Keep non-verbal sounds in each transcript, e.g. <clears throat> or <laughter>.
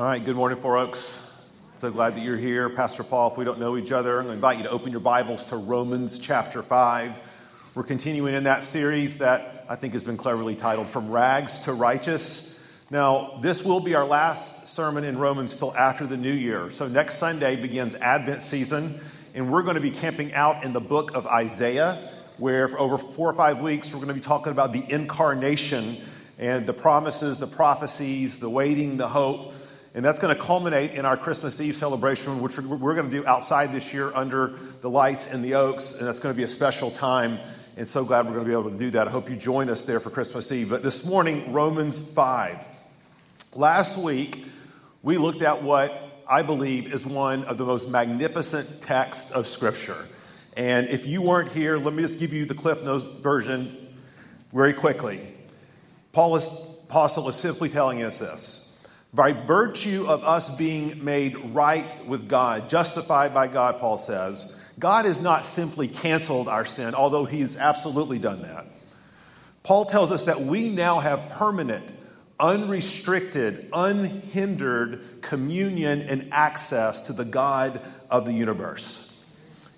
All right, good morning, Four Oaks. So glad that you're here. Pastor Paul, if we don't know each other, I'm going to invite you to open your Bibles to Romans chapter 5. We're continuing in that series that I think has been cleverly titled From Rags to Righteous. Now, this will be our last sermon in Romans till after the new year. So next Sunday begins Advent season, and we're going to be camping out in the book of Isaiah, where for over four or five weeks we're going to be talking about the incarnation and the promises, the prophecies, the waiting, the hope and that's going to culminate in our Christmas Eve celebration, which we're going to do outside this year under the lights and the oaks. And that's going to be a special time. And so glad we're going to be able to do that. I hope you join us there for Christmas Eve. But this morning, Romans 5. Last week, we looked at what I believe is one of the most magnificent texts of Scripture. And if you weren't here, let me just give you the Cliff Notes version very quickly. Paul is, Apostle is simply telling us this by virtue of us being made right with God, justified by God, Paul says, God has not simply canceled our sin, although He's absolutely done that. Paul tells us that we now have permanent, unrestricted, unhindered communion and access to the God of the universe.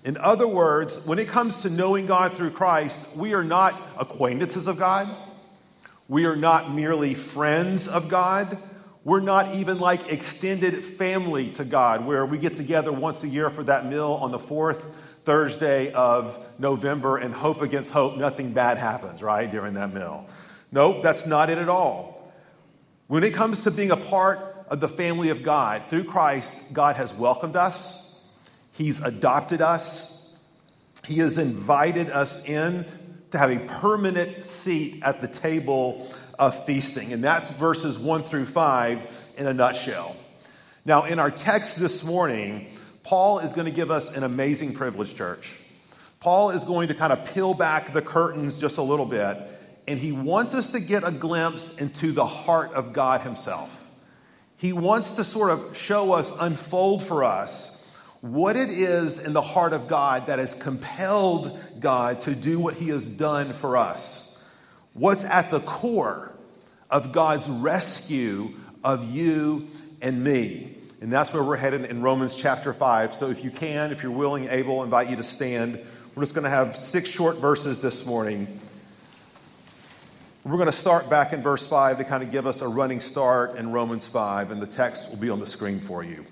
In other words, when it comes to knowing God through Christ, we are not acquaintances of God. We are not merely friends of God. We're not even like extended family to God, where we get together once a year for that meal on the fourth Thursday of November and hope against hope nothing bad happens, right, during that meal. Nope, that's not it at all. When it comes to being a part of the family of God, through Christ, God has welcomed us, He's adopted us, He has invited us in to have a permanent seat at the table of feasting. And that's verses 1 through 5 in a nutshell. Now, in our text this morning, Paul is going to give us an amazing privilege, church. Paul is going to kind of peel back the curtains just a little bit, and he wants us to get a glimpse into the heart of God Himself. He wants to sort of show us, unfold for us, what it is in the heart of God that has compelled God to do what He has done for us. What's at the core of God's rescue of you and me. And that's where we're headed in Romans chapter 5. So if you can, if you're willing, able, I invite you to stand. We're just going to have six short verses this morning. We're going to start back in verse 5 to kind of give us a running start in Romans 5, and the text will be on the screen for you.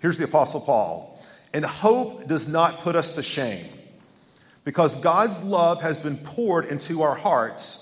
Here's the Apostle Paul. And hope does not put us to shame, because God's love has been poured into our hearts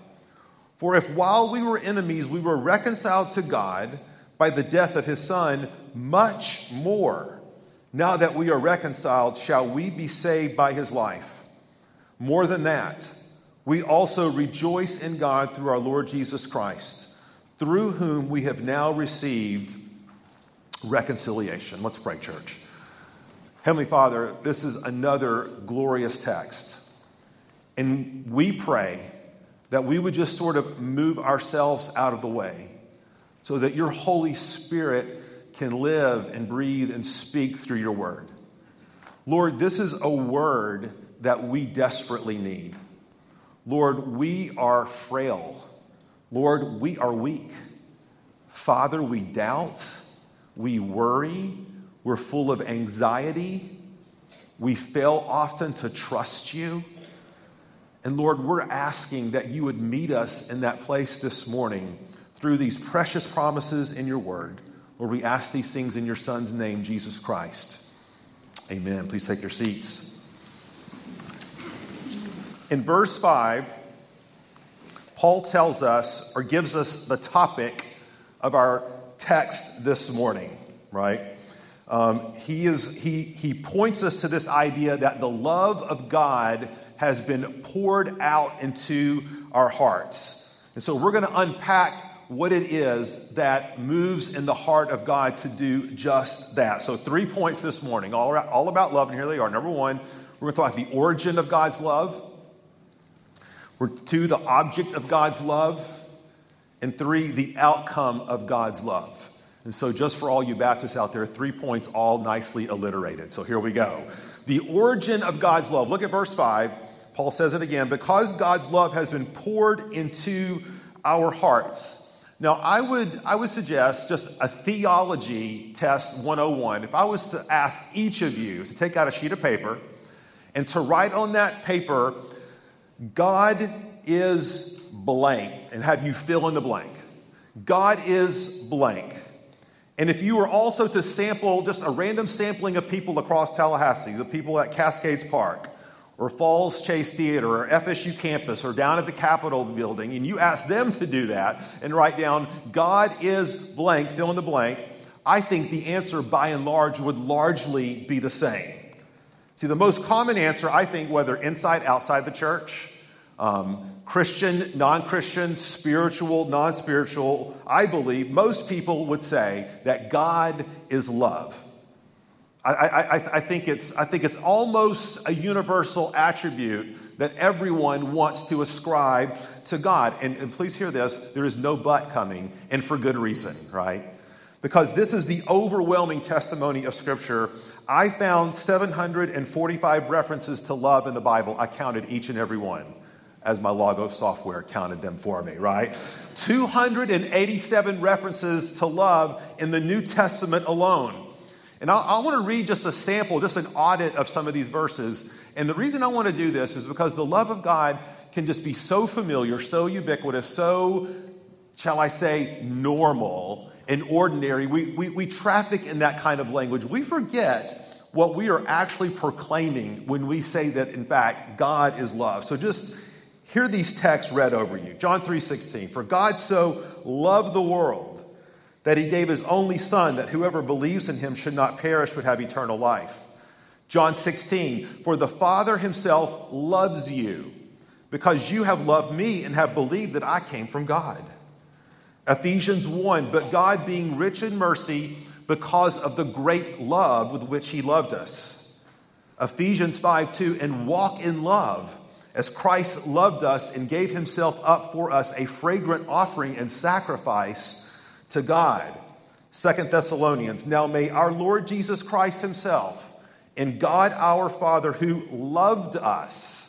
For if while we were enemies we were reconciled to God by the death of his Son, much more, now that we are reconciled, shall we be saved by his life. More than that, we also rejoice in God through our Lord Jesus Christ, through whom we have now received reconciliation. Let's pray, church. Heavenly Father, this is another glorious text. And we pray that we would just sort of move ourselves out of the way so that your Holy Spirit can live and breathe and speak through your word. Lord, this is a word that we desperately need. Lord, we are frail. Lord, we are weak. Father, we doubt, we worry, we're full of anxiety, we fail often to trust you. And Lord, we're asking that you would meet us in that place this morning through these precious promises in your word. Lord, we ask these things in your Son's name, Jesus Christ. Amen. Please take your seats. In verse 5, Paul tells us or gives us the topic of our text this morning, right? Um, he, is, he, he points us to this idea that the love of God has been poured out into our hearts. And so we're going to unpack what it is that moves in the heart of God to do just that. So, three points this morning, all, all about love, and here they are. Number one, we're going to talk the origin of God's love. We're two, the object of God's love. And three, the outcome of God's love. And so, just for all you Baptists out there, three points all nicely alliterated. So, here we go. The origin of God's love. Look at verse 5. Paul says it again because God's love has been poured into our hearts. Now, I would, I would suggest just a theology test 101. If I was to ask each of you to take out a sheet of paper and to write on that paper, God is blank, and have you fill in the blank. God is blank. And if you were also to sample just a random sampling of people across Tallahassee, the people at Cascades Park, or Falls Chase Theater, or FSU campus, or down at the Capitol building, and you ask them to do that and write down, God is blank, fill in the blank, I think the answer by and large would largely be the same. See, the most common answer, I think, whether inside, outside the church, um, Christian, non Christian, spiritual, non spiritual, I believe most people would say that God is love. I, I, I, think it's, I think it's almost a universal attribute that everyone wants to ascribe to God. And, and please hear this there is no but coming, and for good reason, right? Because this is the overwhelming testimony of Scripture. I found 745 references to love in the Bible. I counted each and every one as my Logos software counted them for me, right? 287 references to love in the New Testament alone. And I, I want to read just a sample, just an audit of some of these verses. And the reason I want to do this is because the love of God can just be so familiar, so ubiquitous, so, shall I say, normal and ordinary. We, we, we traffic in that kind of language. We forget what we are actually proclaiming when we say that, in fact, God is love. So just Hear these texts read over you. John 3:16. For God so loved the world that he gave his only son that whoever believes in him should not perish but have eternal life. John 16. For the Father himself loves you because you have loved me and have believed that I came from God. Ephesians 1. But God being rich in mercy because of the great love with which he loved us. Ephesians 5 2. And walk in love as Christ loved us and gave himself up for us, a fragrant offering and sacrifice to God. Second Thessalonians, now may our Lord Jesus Christ himself and God our Father, who loved us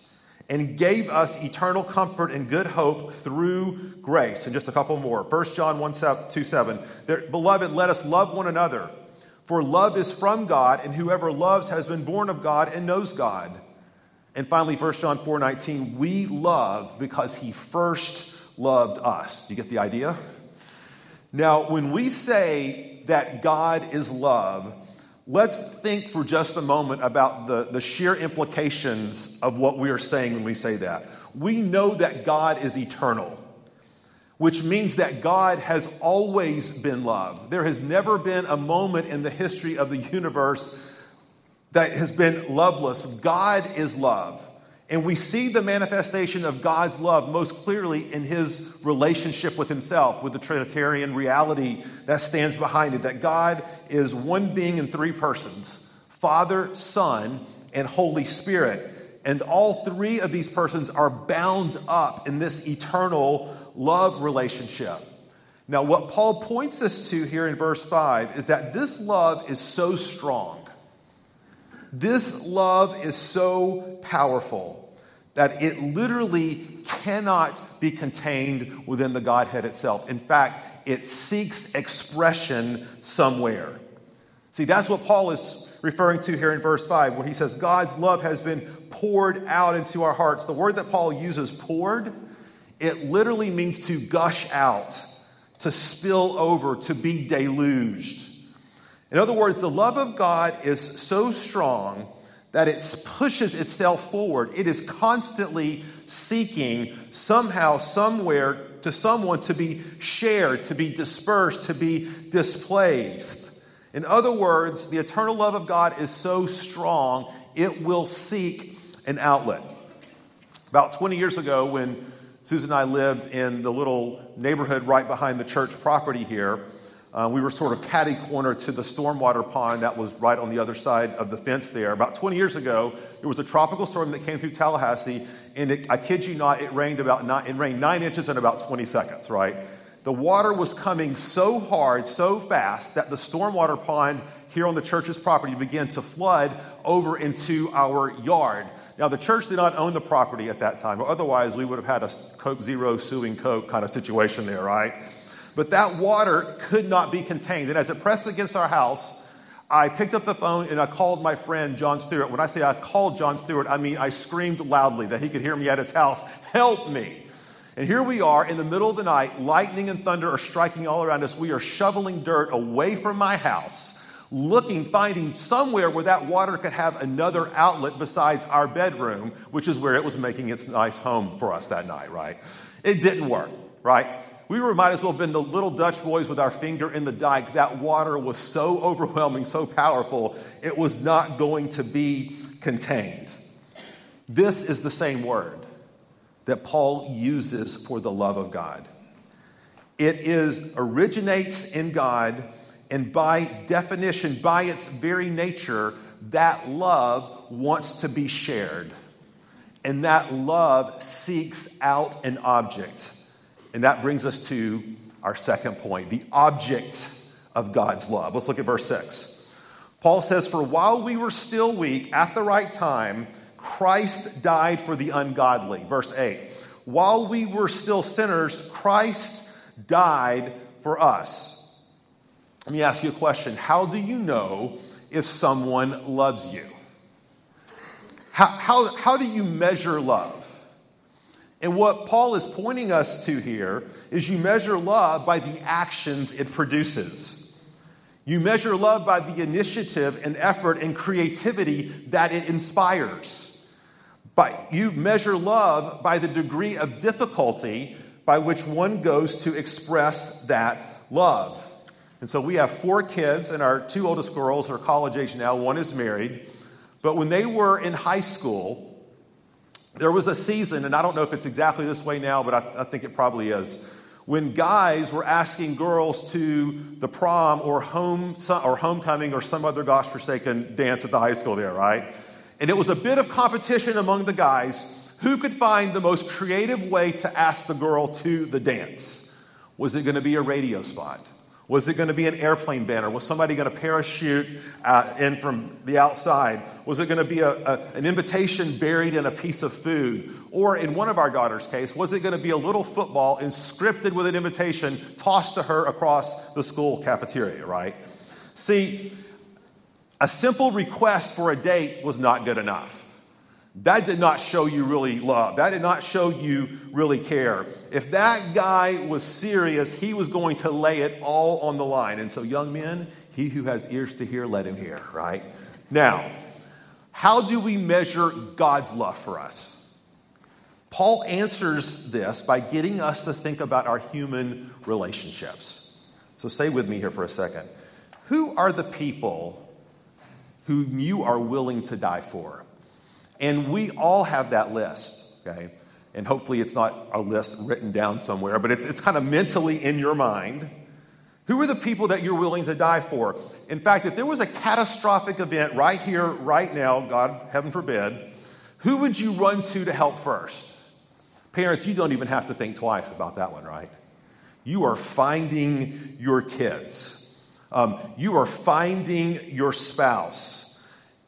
and gave us eternal comfort and good hope through grace. And just a couple more. 1 John 1 2 7. Beloved, let us love one another, for love is from God, and whoever loves has been born of God and knows God. And finally, 1 John 4 19, we love because he first loved us. Do you get the idea? Now, when we say that God is love, let's think for just a moment about the, the sheer implications of what we are saying when we say that. We know that God is eternal, which means that God has always been love. There has never been a moment in the history of the universe that has been loveless. God is love. And we see the manifestation of God's love most clearly in his relationship with himself, with the Trinitarian reality that stands behind it that God is one being in three persons Father, Son, and Holy Spirit. And all three of these persons are bound up in this eternal love relationship. Now, what Paul points us to here in verse 5 is that this love is so strong this love is so powerful that it literally cannot be contained within the Godhead itself. In fact, it seeks expression somewhere. See, that's what Paul is referring to here in verse 5 when he says, God's love has been poured out into our hearts. The word that Paul uses, poured, it literally means to gush out, to spill over, to be deluged. In other words, the love of God is so strong that it pushes itself forward. It is constantly seeking somehow, somewhere, to someone to be shared, to be dispersed, to be displaced. In other words, the eternal love of God is so strong, it will seek an outlet. About 20 years ago, when Susan and I lived in the little neighborhood right behind the church property here. Uh, we were sort of catty corner to the stormwater pond that was right on the other side of the fence there. About 20 years ago, there was a tropical storm that came through Tallahassee, and it, I kid you not, it rained about nine, it rained nine inches in about 20 seconds. Right, the water was coming so hard, so fast that the stormwater pond here on the church's property began to flood over into our yard. Now, the church did not own the property at that time, or otherwise we would have had a Coke Zero suing Coke kind of situation there, right? But that water could not be contained. And as it pressed against our house, I picked up the phone and I called my friend John Stewart. When I say I called John Stewart, I mean I screamed loudly that he could hear me at his house, Help me! And here we are in the middle of the night, lightning and thunder are striking all around us. We are shoveling dirt away from my house, looking, finding somewhere where that water could have another outlet besides our bedroom, which is where it was making its nice home for us that night, right? It didn't work, right? We were, might as well have been the little Dutch boys with our finger in the dike. That water was so overwhelming, so powerful, it was not going to be contained. This is the same word that Paul uses for the love of God. It is originates in God, and by definition, by its very nature, that love wants to be shared. And that love seeks out an object. And that brings us to our second point the object of God's love. Let's look at verse 6. Paul says, For while we were still weak, at the right time, Christ died for the ungodly. Verse 8. While we were still sinners, Christ died for us. Let me ask you a question How do you know if someone loves you? How, how, how do you measure love? And what Paul is pointing us to here is you measure love by the actions it produces. You measure love by the initiative and effort and creativity that it inspires. But you measure love by the degree of difficulty by which one goes to express that love. And so we have four kids, and our two oldest girls are college age now. One is married. But when they were in high school, there was a season, and I don't know if it's exactly this way now, but I, I think it probably is, when guys were asking girls to the prom or home or homecoming or some other gosh forsaken dance at the high school there, right? And it was a bit of competition among the guys who could find the most creative way to ask the girl to the dance. Was it going to be a radio spot? Was it going to be an airplane banner? Was somebody going to parachute uh, in from the outside? Was it going to be a, a, an invitation buried in a piece of food? Or in one of our daughter's case, was it going to be a little football inscripted with an invitation tossed to her across the school cafeteria, right? See, a simple request for a date was not good enough. That did not show you really love. That did not show you really care. If that guy was serious, he was going to lay it all on the line. And so, young men, he who has ears to hear, let him hear, right? Now, how do we measure God's love for us? Paul answers this by getting us to think about our human relationships. So, stay with me here for a second. Who are the people whom you are willing to die for? And we all have that list, okay? And hopefully it's not a list written down somewhere, but it's, it's kind of mentally in your mind. Who are the people that you're willing to die for? In fact, if there was a catastrophic event right here, right now, God, heaven forbid, who would you run to to help first? Parents, you don't even have to think twice about that one, right? You are finding your kids. Um, you are finding your spouse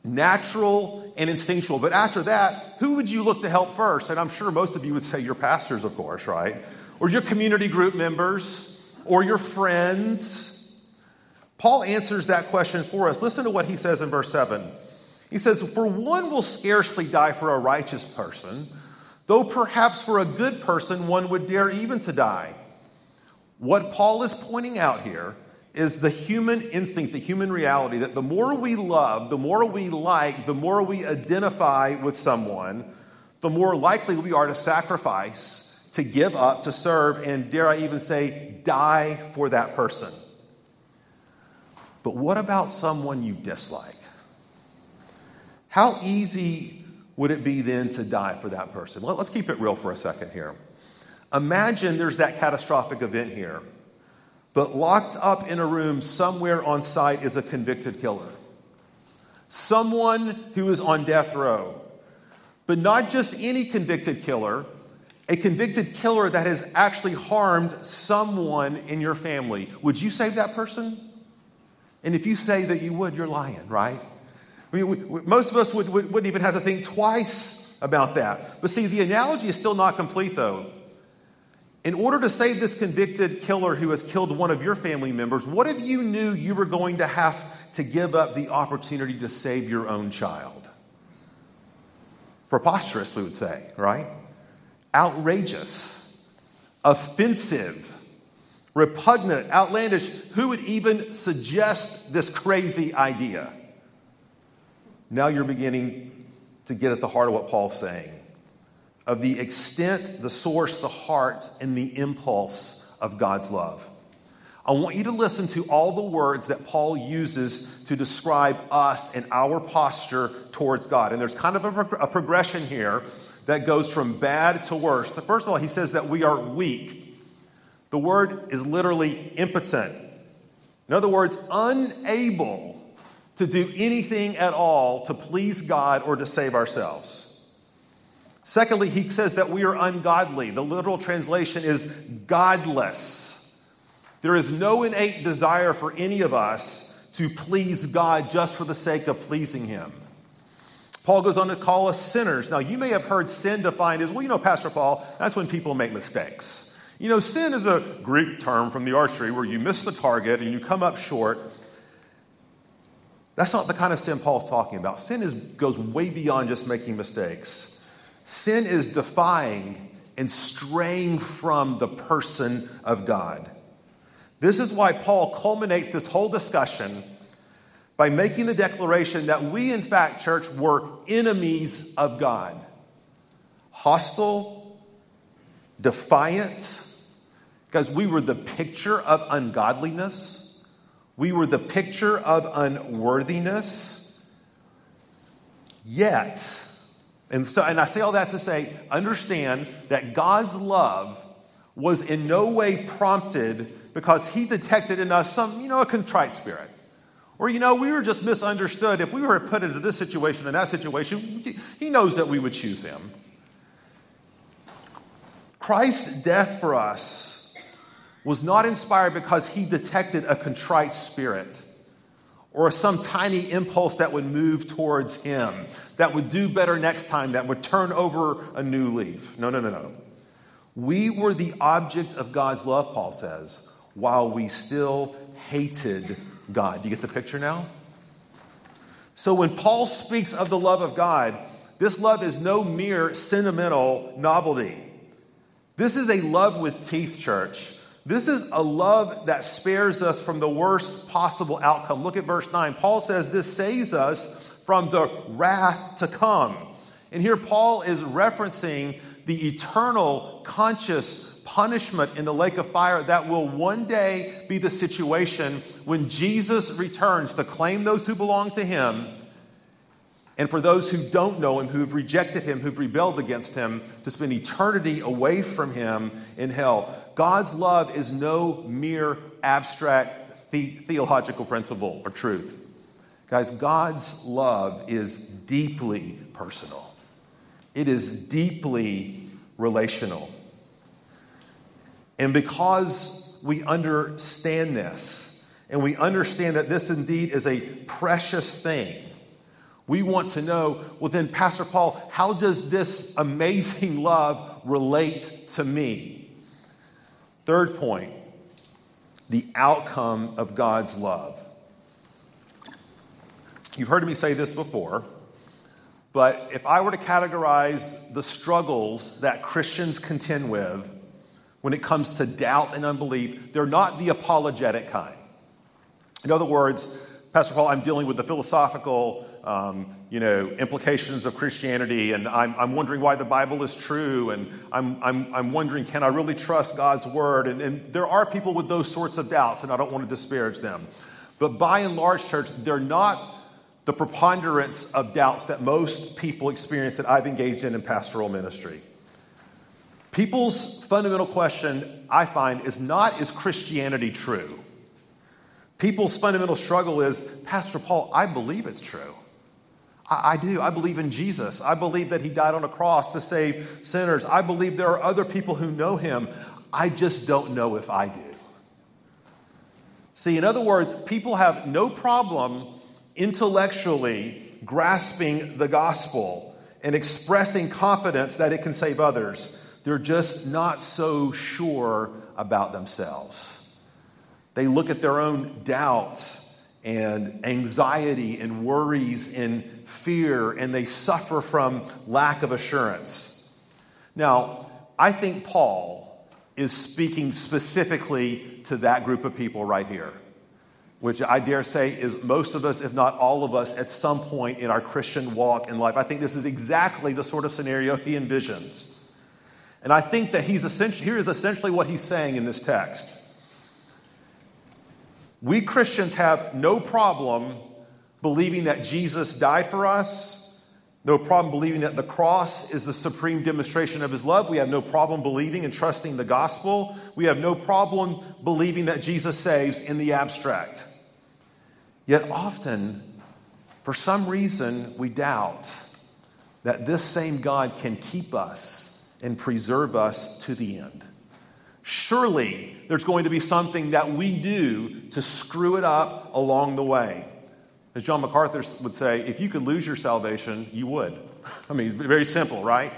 natural and instinctual. But after that, who would you look to help first? And I'm sure most of you would say your pastors, of course, right? Or your community group members, or your friends. Paul answers that question for us. Listen to what he says in verse 7. He says, For one will scarcely die for a righteous person, though perhaps for a good person one would dare even to die. What Paul is pointing out here is the human instinct, the human reality that the more we love, the more we like, the more we identify with someone, the more likely we are to sacrifice, to give up, to serve, and dare I even say, die for that person. But what about someone you dislike? How easy would it be then to die for that person? Let's keep it real for a second here. Imagine there's that catastrophic event here, but locked up in a room somewhere on site is a convicted killer. Someone who is on death row. But not just any convicted killer, a convicted killer that has actually harmed someone in your family. Would you save that person? And if you say that you would, you're lying, right? I mean, we, we, most of us would, would, wouldn't even have to think twice about that. But see, the analogy is still not complete, though. In order to save this convicted killer who has killed one of your family members, what if you knew you were going to have to give up the opportunity to save your own child? Preposterous, we would say, right? Outrageous, offensive, repugnant, outlandish. Who would even suggest this crazy idea? Now you're beginning to get at the heart of what Paul's saying of the extent, the source, the heart, and the impulse of God's love. I want you to listen to all the words that Paul uses to describe us and our posture towards God. And there's kind of a, a progression here that goes from bad to worse. First of all, he says that we are weak. The word is literally impotent. In other words, unable to do anything at all to please God or to save ourselves. Secondly, he says that we are ungodly. The literal translation is godless. There is no innate desire for any of us to please God just for the sake of pleasing Him. Paul goes on to call us sinners. Now, you may have heard sin defined as, well, you know, Pastor Paul, that's when people make mistakes. You know, sin is a Greek term from the archery where you miss the target and you come up short. That's not the kind of sin Paul's talking about. Sin is, goes way beyond just making mistakes. Sin is defying and straying from the person of God. This is why Paul culminates this whole discussion by making the declaration that we, in fact, church, were enemies of God. Hostile, defiant, because we were the picture of ungodliness, we were the picture of unworthiness. Yet, and so, and I say all that to say, understand that God's love was in no way prompted because he detected in us some, you know, a contrite spirit. Or, you know, we were just misunderstood. If we were put into this situation and that situation, he knows that we would choose him. Christ's death for us was not inspired because he detected a contrite spirit or some tiny impulse that would move towards him, that would do better next time, that would turn over a new leaf. No, no, no, no. We were the object of God's love, Paul says, while we still hated God. Do you get the picture now? So when Paul speaks of the love of God, this love is no mere sentimental novelty. This is a love with teeth, church. This is a love that spares us from the worst possible outcome. Look at verse 9. Paul says this saves us from the wrath to come. And here Paul is referencing the eternal conscious punishment in the lake of fire that will one day be the situation when Jesus returns to claim those who belong to him and for those who don't know him, who've rejected him, who've rebelled against him, to spend eternity away from him in hell. God's love is no mere abstract the- theological principle or truth. Guys, God's love is deeply personal, it is deeply relational. And because we understand this, and we understand that this indeed is a precious thing, we want to know well, then, Pastor Paul, how does this amazing love relate to me? Third point the outcome of God's love. You've heard me say this before, but if I were to categorize the struggles that Christians contend with when it comes to doubt and unbelief, they're not the apologetic kind. In other words, Pastor Paul, I'm dealing with the philosophical, um, you know, implications of Christianity, and I'm, I'm wondering why the Bible is true, and I'm, I'm, I'm wondering, can I really trust God's word? And, and there are people with those sorts of doubts, and I don't want to disparage them. But by and large, church, they're not the preponderance of doubts that most people experience that I've engaged in in pastoral ministry. People's fundamental question, I find, is not is Christianity true? People's fundamental struggle is, Pastor Paul, I believe it's true. I, do. I believe in Jesus. I believe that he died on a cross to save sinners. I believe there are other people who know him. I just don't know if I do. See, in other words, people have no problem intellectually grasping the gospel and expressing confidence that it can save others. They're just not so sure about themselves. They look at their own doubts and anxiety and worries and fear, and they suffer from lack of assurance. Now, I think Paul is speaking specifically to that group of people right here, which I dare say is most of us, if not all of us, at some point in our Christian walk in life. I think this is exactly the sort of scenario he envisions. And I think that he's essentially, here is essentially what he's saying in this text. We Christians have no problem believing that Jesus died for us, no problem believing that the cross is the supreme demonstration of his love. We have no problem believing and trusting the gospel. We have no problem believing that Jesus saves in the abstract. Yet often, for some reason, we doubt that this same God can keep us and preserve us to the end. Surely there's going to be something that we do to screw it up along the way. As John MacArthur would say, if you could lose your salvation, you would. <laughs> I mean, very simple, right?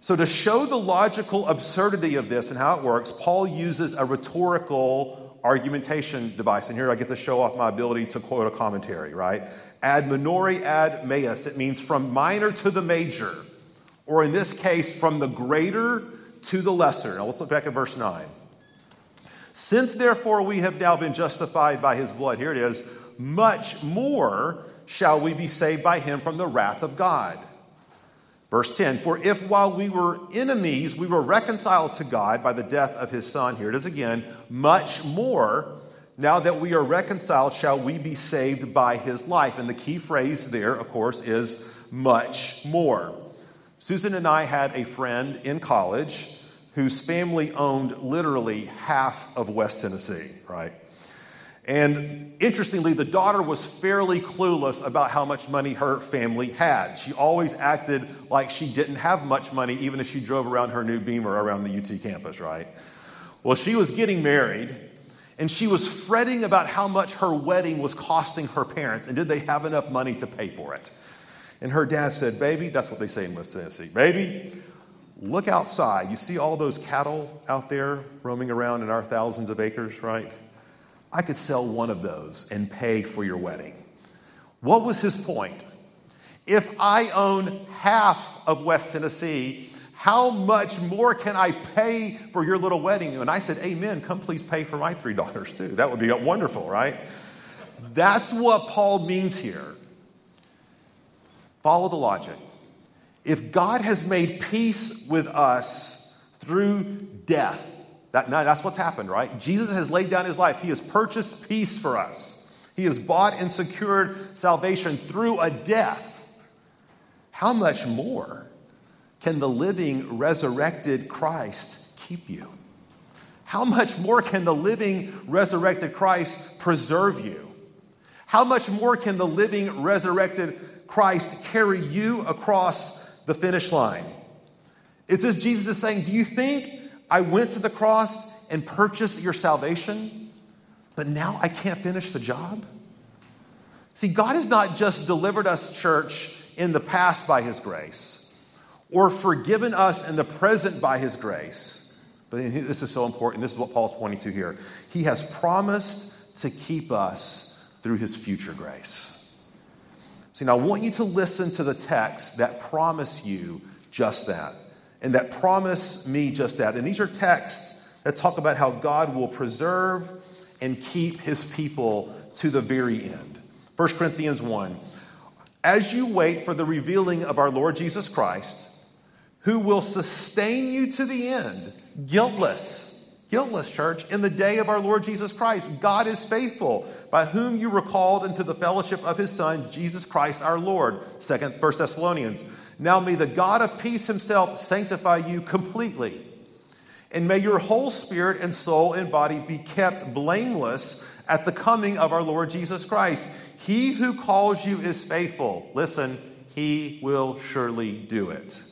So, to show the logical absurdity of this and how it works, Paul uses a rhetorical argumentation device. And here I get to show off my ability to quote a commentary, right? Ad minori ad maius. It means from minor to the major, or in this case, from the greater to the lesser. Now let's look back at verse 9. Since therefore we have now been justified by his blood, here it is, much more shall we be saved by him from the wrath of God. Verse 10 For if while we were enemies, we were reconciled to God by the death of his Son, here it is again, much more, now that we are reconciled, shall we be saved by his life. And the key phrase there, of course, is much more. Susan and I had a friend in college whose family owned literally half of West Tennessee, right? And interestingly, the daughter was fairly clueless about how much money her family had. She always acted like she didn't have much money, even if she drove around her new Beamer around the UT campus, right? Well, she was getting married, and she was fretting about how much her wedding was costing her parents, and did they have enough money to pay for it? And her dad said, Baby, that's what they say in West Tennessee, baby, look outside. You see all those cattle out there roaming around in our thousands of acres, right? I could sell one of those and pay for your wedding. What was his point? If I own half of West Tennessee, how much more can I pay for your little wedding? And I said, Amen. Come please pay for my three daughters too. That would be wonderful, right? That's what Paul means here. Follow the logic. If God has made peace with us through death, that, that's what's happened, right? Jesus has laid down his life. He has purchased peace for us. He has bought and secured salvation through a death. How much more can the living, resurrected Christ keep you? How much more can the living, resurrected Christ preserve you? How much more can the living, resurrected Christ carry you across the finish line? It's as Jesus is saying, Do you think I went to the cross and purchased your salvation, but now I can't finish the job? See, God has not just delivered us, church, in the past by His grace, or forgiven us in the present by His grace. But this is so important. This is what Paul's pointing to here. He has promised to keep us through His future grace. See, now I want you to listen to the texts that promise you just that and that promise me just that. And these are texts that talk about how God will preserve and keep his people to the very end. 1 Corinthians 1. As you wait for the revealing of our Lord Jesus Christ, who will sustain you to the end, guiltless, guiltless, church, in the day of our Lord Jesus Christ. God is faithful, by whom you were called into the fellowship of his Son, Jesus Christ our Lord. Second, First Thessalonians. Now may the God of peace himself sanctify you completely. And may your whole spirit and soul and body be kept blameless at the coming of our Lord Jesus Christ. He who calls you is faithful. Listen, he will surely do it.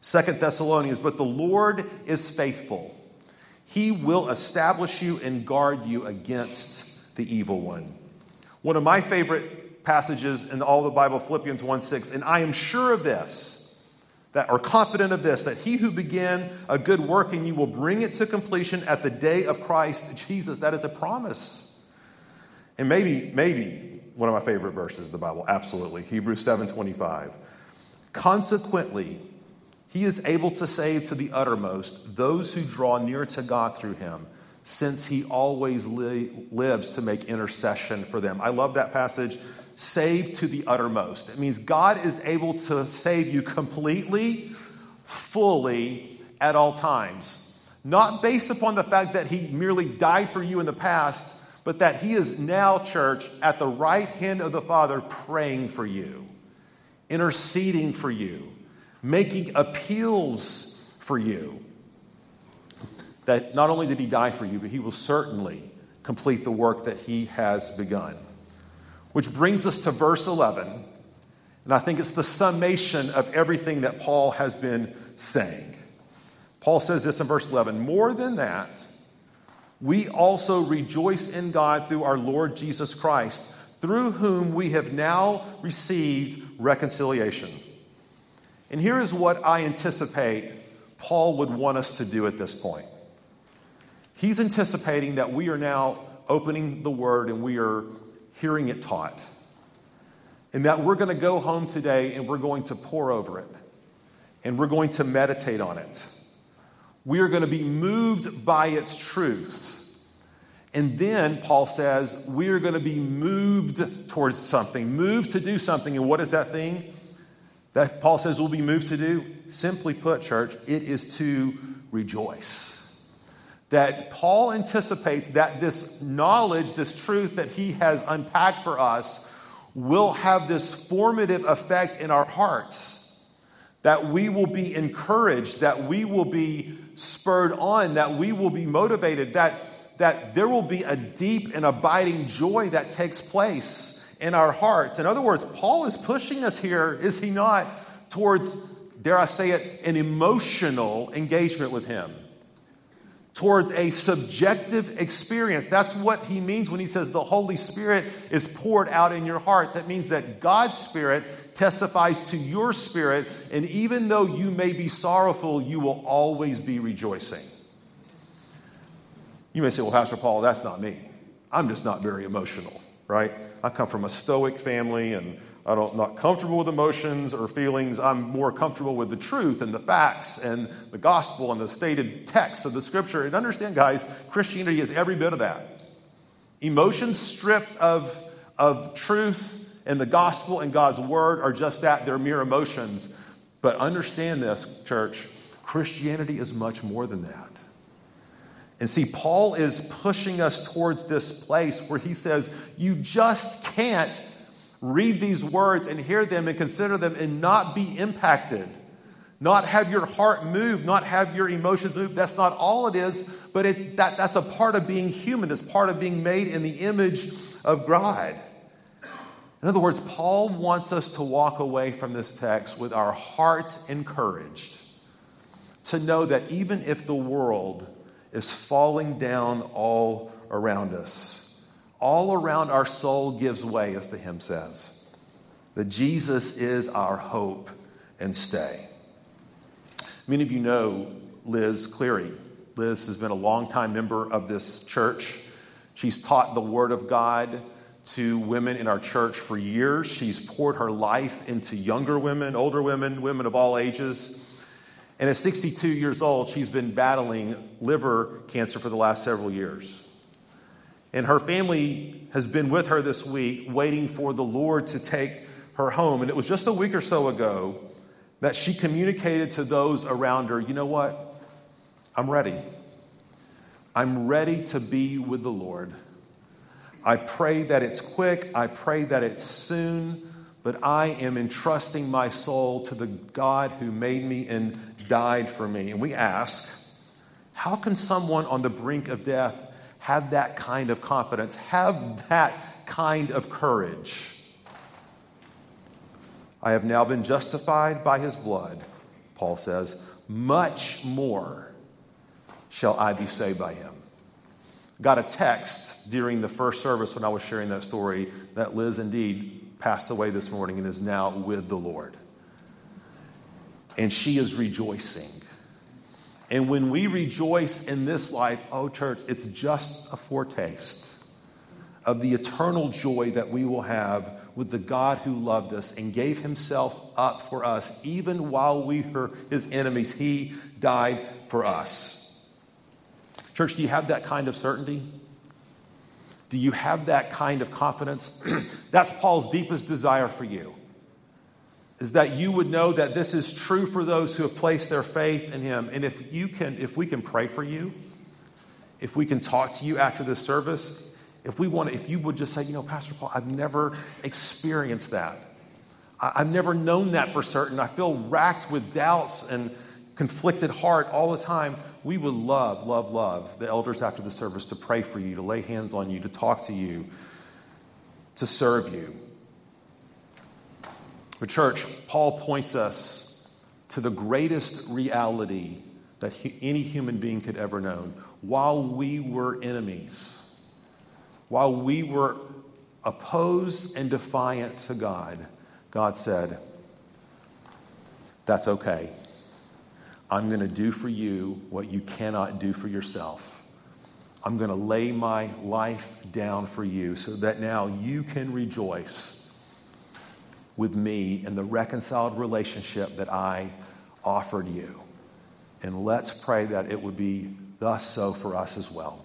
Second Thessalonians, but the Lord is faithful. He will establish you and guard you against the evil one. One of my favorite passages in all the Bible, Philippians 1 6, and I am sure of this, that are confident of this, that he who began a good work in you will bring it to completion at the day of Christ Jesus. That is a promise. And maybe, maybe one of my favorite verses in the Bible, absolutely. Hebrews 7:25. Consequently, he is able to save to the uttermost those who draw near to God through him, since he always li- lives to make intercession for them. I love that passage. Save to the uttermost. It means God is able to save you completely, fully, at all times. Not based upon the fact that he merely died for you in the past, but that he is now, church, at the right hand of the Father praying for you, interceding for you making appeals for you. That not only did he die for you, but he will certainly complete the work that he has begun. Which brings us to verse 11. And I think it's the summation of everything that Paul has been saying. Paul says this in verse 11 More than that, we also rejoice in God through our Lord Jesus Christ, through whom we have now received reconciliation. And here is what I anticipate Paul would want us to do at this point. He's anticipating that we are now opening the word and we are hearing it taught. And that we're going to go home today and we're going to pore over it. And we're going to meditate on it. We are going to be moved by its truth. And then, Paul says, we are going to be moved towards something, moved to do something. And what is that thing? That Paul says we'll be moved to do? Simply put, church, it is to rejoice. That Paul anticipates that this knowledge, this truth that he has unpacked for us, will have this formative effect in our hearts. That we will be encouraged, that we will be spurred on, that we will be motivated, that, that there will be a deep and abiding joy that takes place in our hearts. In other words, Paul is pushing us here, is he not, towards, dare I say it, an emotional engagement with him, towards a subjective experience. That's what he means when he says the Holy Spirit is poured out in your hearts. That means that God's Spirit testifies to your spirit, and even though you may be sorrowful, you will always be rejoicing. You may say, well, Pastor Paul, that's not me. I'm just not very emotional right? I come from a stoic family and I don't not comfortable with emotions or feelings. I'm more comfortable with the truth and the facts and the gospel and the stated text of the scripture. And understand, guys, Christianity is every bit of that. Emotions stripped of, of truth and the gospel and God's word are just that. They're mere emotions. But understand this, church. Christianity is much more than that. And see, Paul is pushing us towards this place where he says, you just can't read these words and hear them and consider them and not be impacted, not have your heart move, not have your emotions move. That's not all it is, but it, that, that's a part of being human. It's part of being made in the image of God. In other words, Paul wants us to walk away from this text with our hearts encouraged to know that even if the world is falling down all around us. All around our soul gives way, as the hymn says. That Jesus is our hope and stay. Many of you know Liz Cleary. Liz has been a longtime member of this church. She's taught the Word of God to women in our church for years. She's poured her life into younger women, older women, women of all ages. And at 62 years old, she's been battling liver cancer for the last several years. And her family has been with her this week, waiting for the Lord to take her home. And it was just a week or so ago that she communicated to those around her, you know what? I'm ready. I'm ready to be with the Lord. I pray that it's quick. I pray that it's soon. But I am entrusting my soul to the God who made me and died for me. And we ask, how can someone on the brink of death have that kind of confidence, have that kind of courage? I have now been justified by his blood, Paul says, much more shall I be saved by him. Got a text during the first service when I was sharing that story that Liz indeed passed away this morning and is now with the Lord. And she is rejoicing. And when we rejoice in this life, oh, church, it's just a foretaste of the eternal joy that we will have with the God who loved us and gave himself up for us. Even while we were his enemies, he died for us. Church, do you have that kind of certainty? Do you have that kind of confidence? <clears throat> That's Paul's deepest desire for you. Is that you would know that this is true for those who have placed their faith in him. And if you can, if we can pray for you, if we can talk to you after this service, if we want, if you would just say, you know, Pastor Paul, I've never experienced that. I've never known that for certain. I feel racked with doubts and conflicted heart all the time. We would love, love, love the elders after the service to pray for you, to lay hands on you, to talk to you, to serve you. But, church, Paul points us to the greatest reality that any human being could ever know. While we were enemies, while we were opposed and defiant to God, God said, That's okay. I'm going to do for you what you cannot do for yourself. I'm going to lay my life down for you so that now you can rejoice with me in the reconciled relationship that I offered you. And let's pray that it would be thus so for us as well.